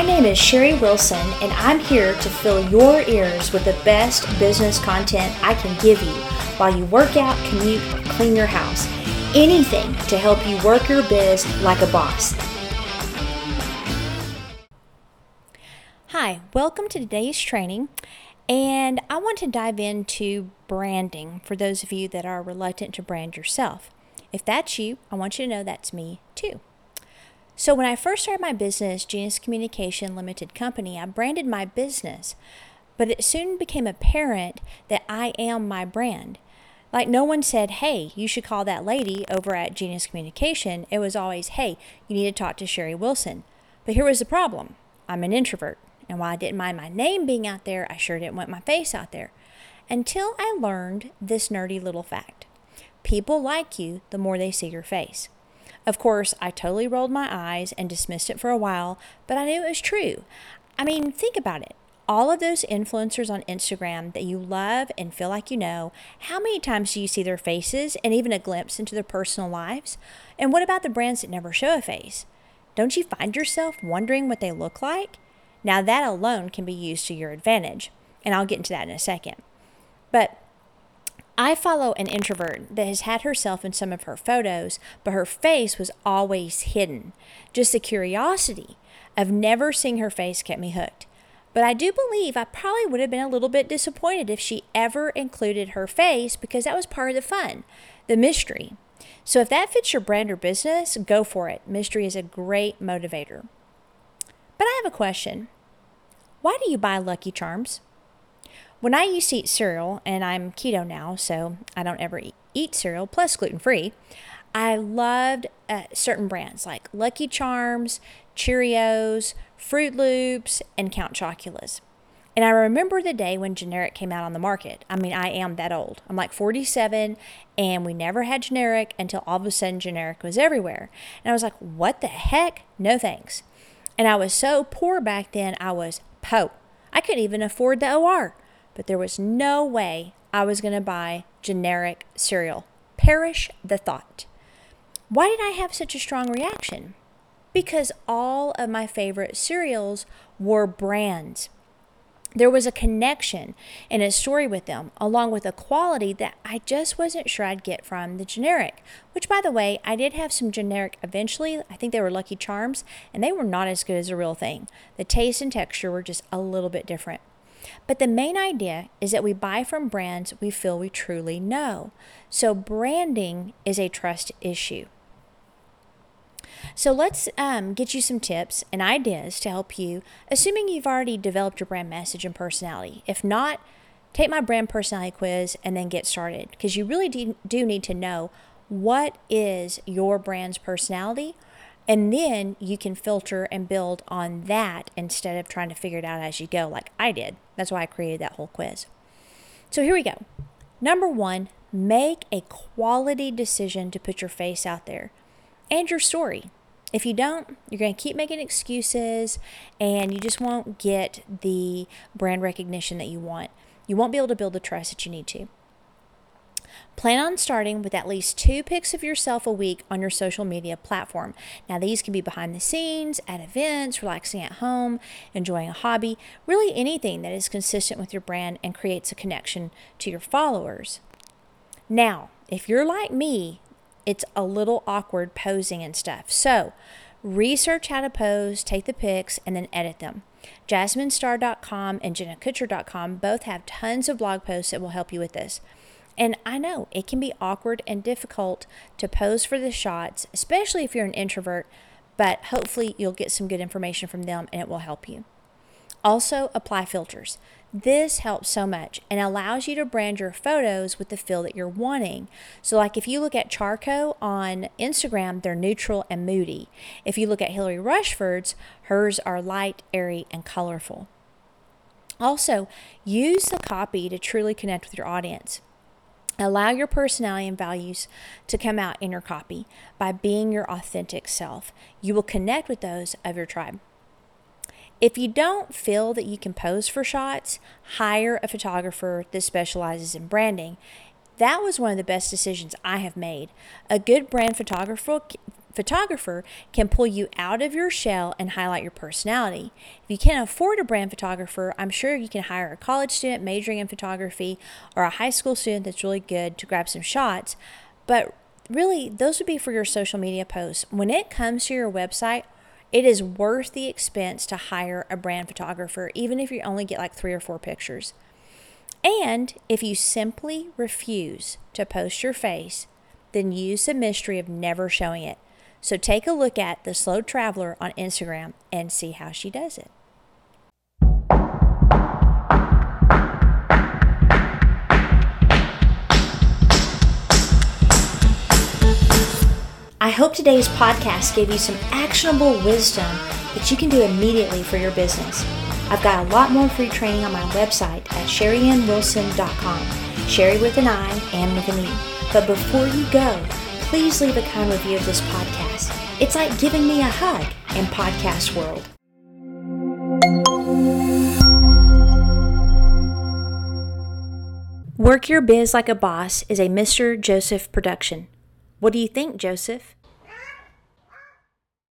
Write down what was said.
My name is Sherry Wilson, and I'm here to fill your ears with the best business content I can give you while you work out, commute, clean your house. Anything to help you work your biz like a boss. Hi, welcome to today's training. And I want to dive into branding for those of you that are reluctant to brand yourself. If that's you, I want you to know that's me too. So, when I first started my business, Genius Communication Limited Company, I branded my business, but it soon became apparent that I am my brand. Like, no one said, hey, you should call that lady over at Genius Communication. It was always, hey, you need to talk to Sherry Wilson. But here was the problem I'm an introvert. And while I didn't mind my name being out there, I sure didn't want my face out there. Until I learned this nerdy little fact people like you the more they see your face. Of course, I totally rolled my eyes and dismissed it for a while, but I knew it was true. I mean, think about it. All of those influencers on Instagram that you love and feel like you know, how many times do you see their faces and even a glimpse into their personal lives? And what about the brands that never show a face? Don't you find yourself wondering what they look like? Now, that alone can be used to your advantage, and I'll get into that in a second. But I follow an introvert that has had herself in some of her photos, but her face was always hidden. Just the curiosity of never seeing her face kept me hooked. But I do believe I probably would have been a little bit disappointed if she ever included her face because that was part of the fun, the mystery. So if that fits your brand or business, go for it. Mystery is a great motivator. But I have a question. Why do you buy Lucky Charms? When I used to eat cereal, and I'm keto now, so I don't ever eat cereal, plus gluten free, I loved uh, certain brands like Lucky Charms, Cheerios, Froot Loops, and Count Chocula's. And I remember the day when generic came out on the market. I mean, I am that old. I'm like 47, and we never had generic until all of a sudden generic was everywhere. And I was like, what the heck? No thanks. And I was so poor back then, I was po. I couldn't even afford the OR but there was no way I was going to buy generic cereal. Perish the thought. Why did I have such a strong reaction? Because all of my favorite cereals were brands. There was a connection and a story with them, along with a quality that I just wasn't sure I'd get from the generic. Which, by the way, I did have some generic eventually. I think they were Lucky Charms, and they were not as good as the real thing. The taste and texture were just a little bit different. But the main idea is that we buy from brands we feel we truly know. So branding is a trust issue. So let's um, get you some tips and ideas to help you, assuming you've already developed your brand message and personality. If not, take my brand personality quiz and then get started because you really do, do need to know what is your brand's personality and then you can filter and build on that instead of trying to figure it out as you go, like I did. That's why I created that whole quiz. So here we go. Number one, make a quality decision to put your face out there and your story. If you don't, you're going to keep making excuses and you just won't get the brand recognition that you want. You won't be able to build the trust that you need to. Plan on starting with at least two pics of yourself a week on your social media platform. Now, these can be behind the scenes, at events, relaxing at home, enjoying a hobby, really anything that is consistent with your brand and creates a connection to your followers. Now, if you're like me, it's a little awkward posing and stuff. So, research how to pose, take the pics, and then edit them. JasmineStar.com and JennaKutcher.com both have tons of blog posts that will help you with this. And I know it can be awkward and difficult to pose for the shots, especially if you're an introvert, but hopefully you'll get some good information from them and it will help you. Also, apply filters. This helps so much and allows you to brand your photos with the feel that you're wanting. So, like if you look at Charco on Instagram, they're neutral and moody. If you look at Hilary Rushford's, hers are light, airy, and colorful. Also, use the copy to truly connect with your audience. Allow your personality and values to come out in your copy by being your authentic self. You will connect with those of your tribe. If you don't feel that you can pose for shots, hire a photographer that specializes in branding. That was one of the best decisions I have made. A good brand photographer photographer can pull you out of your shell and highlight your personality. If you can't afford a brand photographer, I'm sure you can hire a college student majoring in photography or a high school student that's really good to grab some shots. But really, those would be for your social media posts. When it comes to your website, it is worth the expense to hire a brand photographer, even if you only get like three or four pictures. And if you simply refuse to post your face, then use the mystery of never showing it. So take a look at the slow traveler on Instagram and see how she does it. I hope today's podcast gave you some actionable wisdom that you can do immediately for your business. I've got a lot more free training on my website at sherryannwilson.com. Sherry with an I and with an E. But before you go, please leave a kind review of this podcast. It's like giving me a hug in podcast world. Work Your Biz Like a Boss is a Mr. Joseph production. What do you think, Joseph?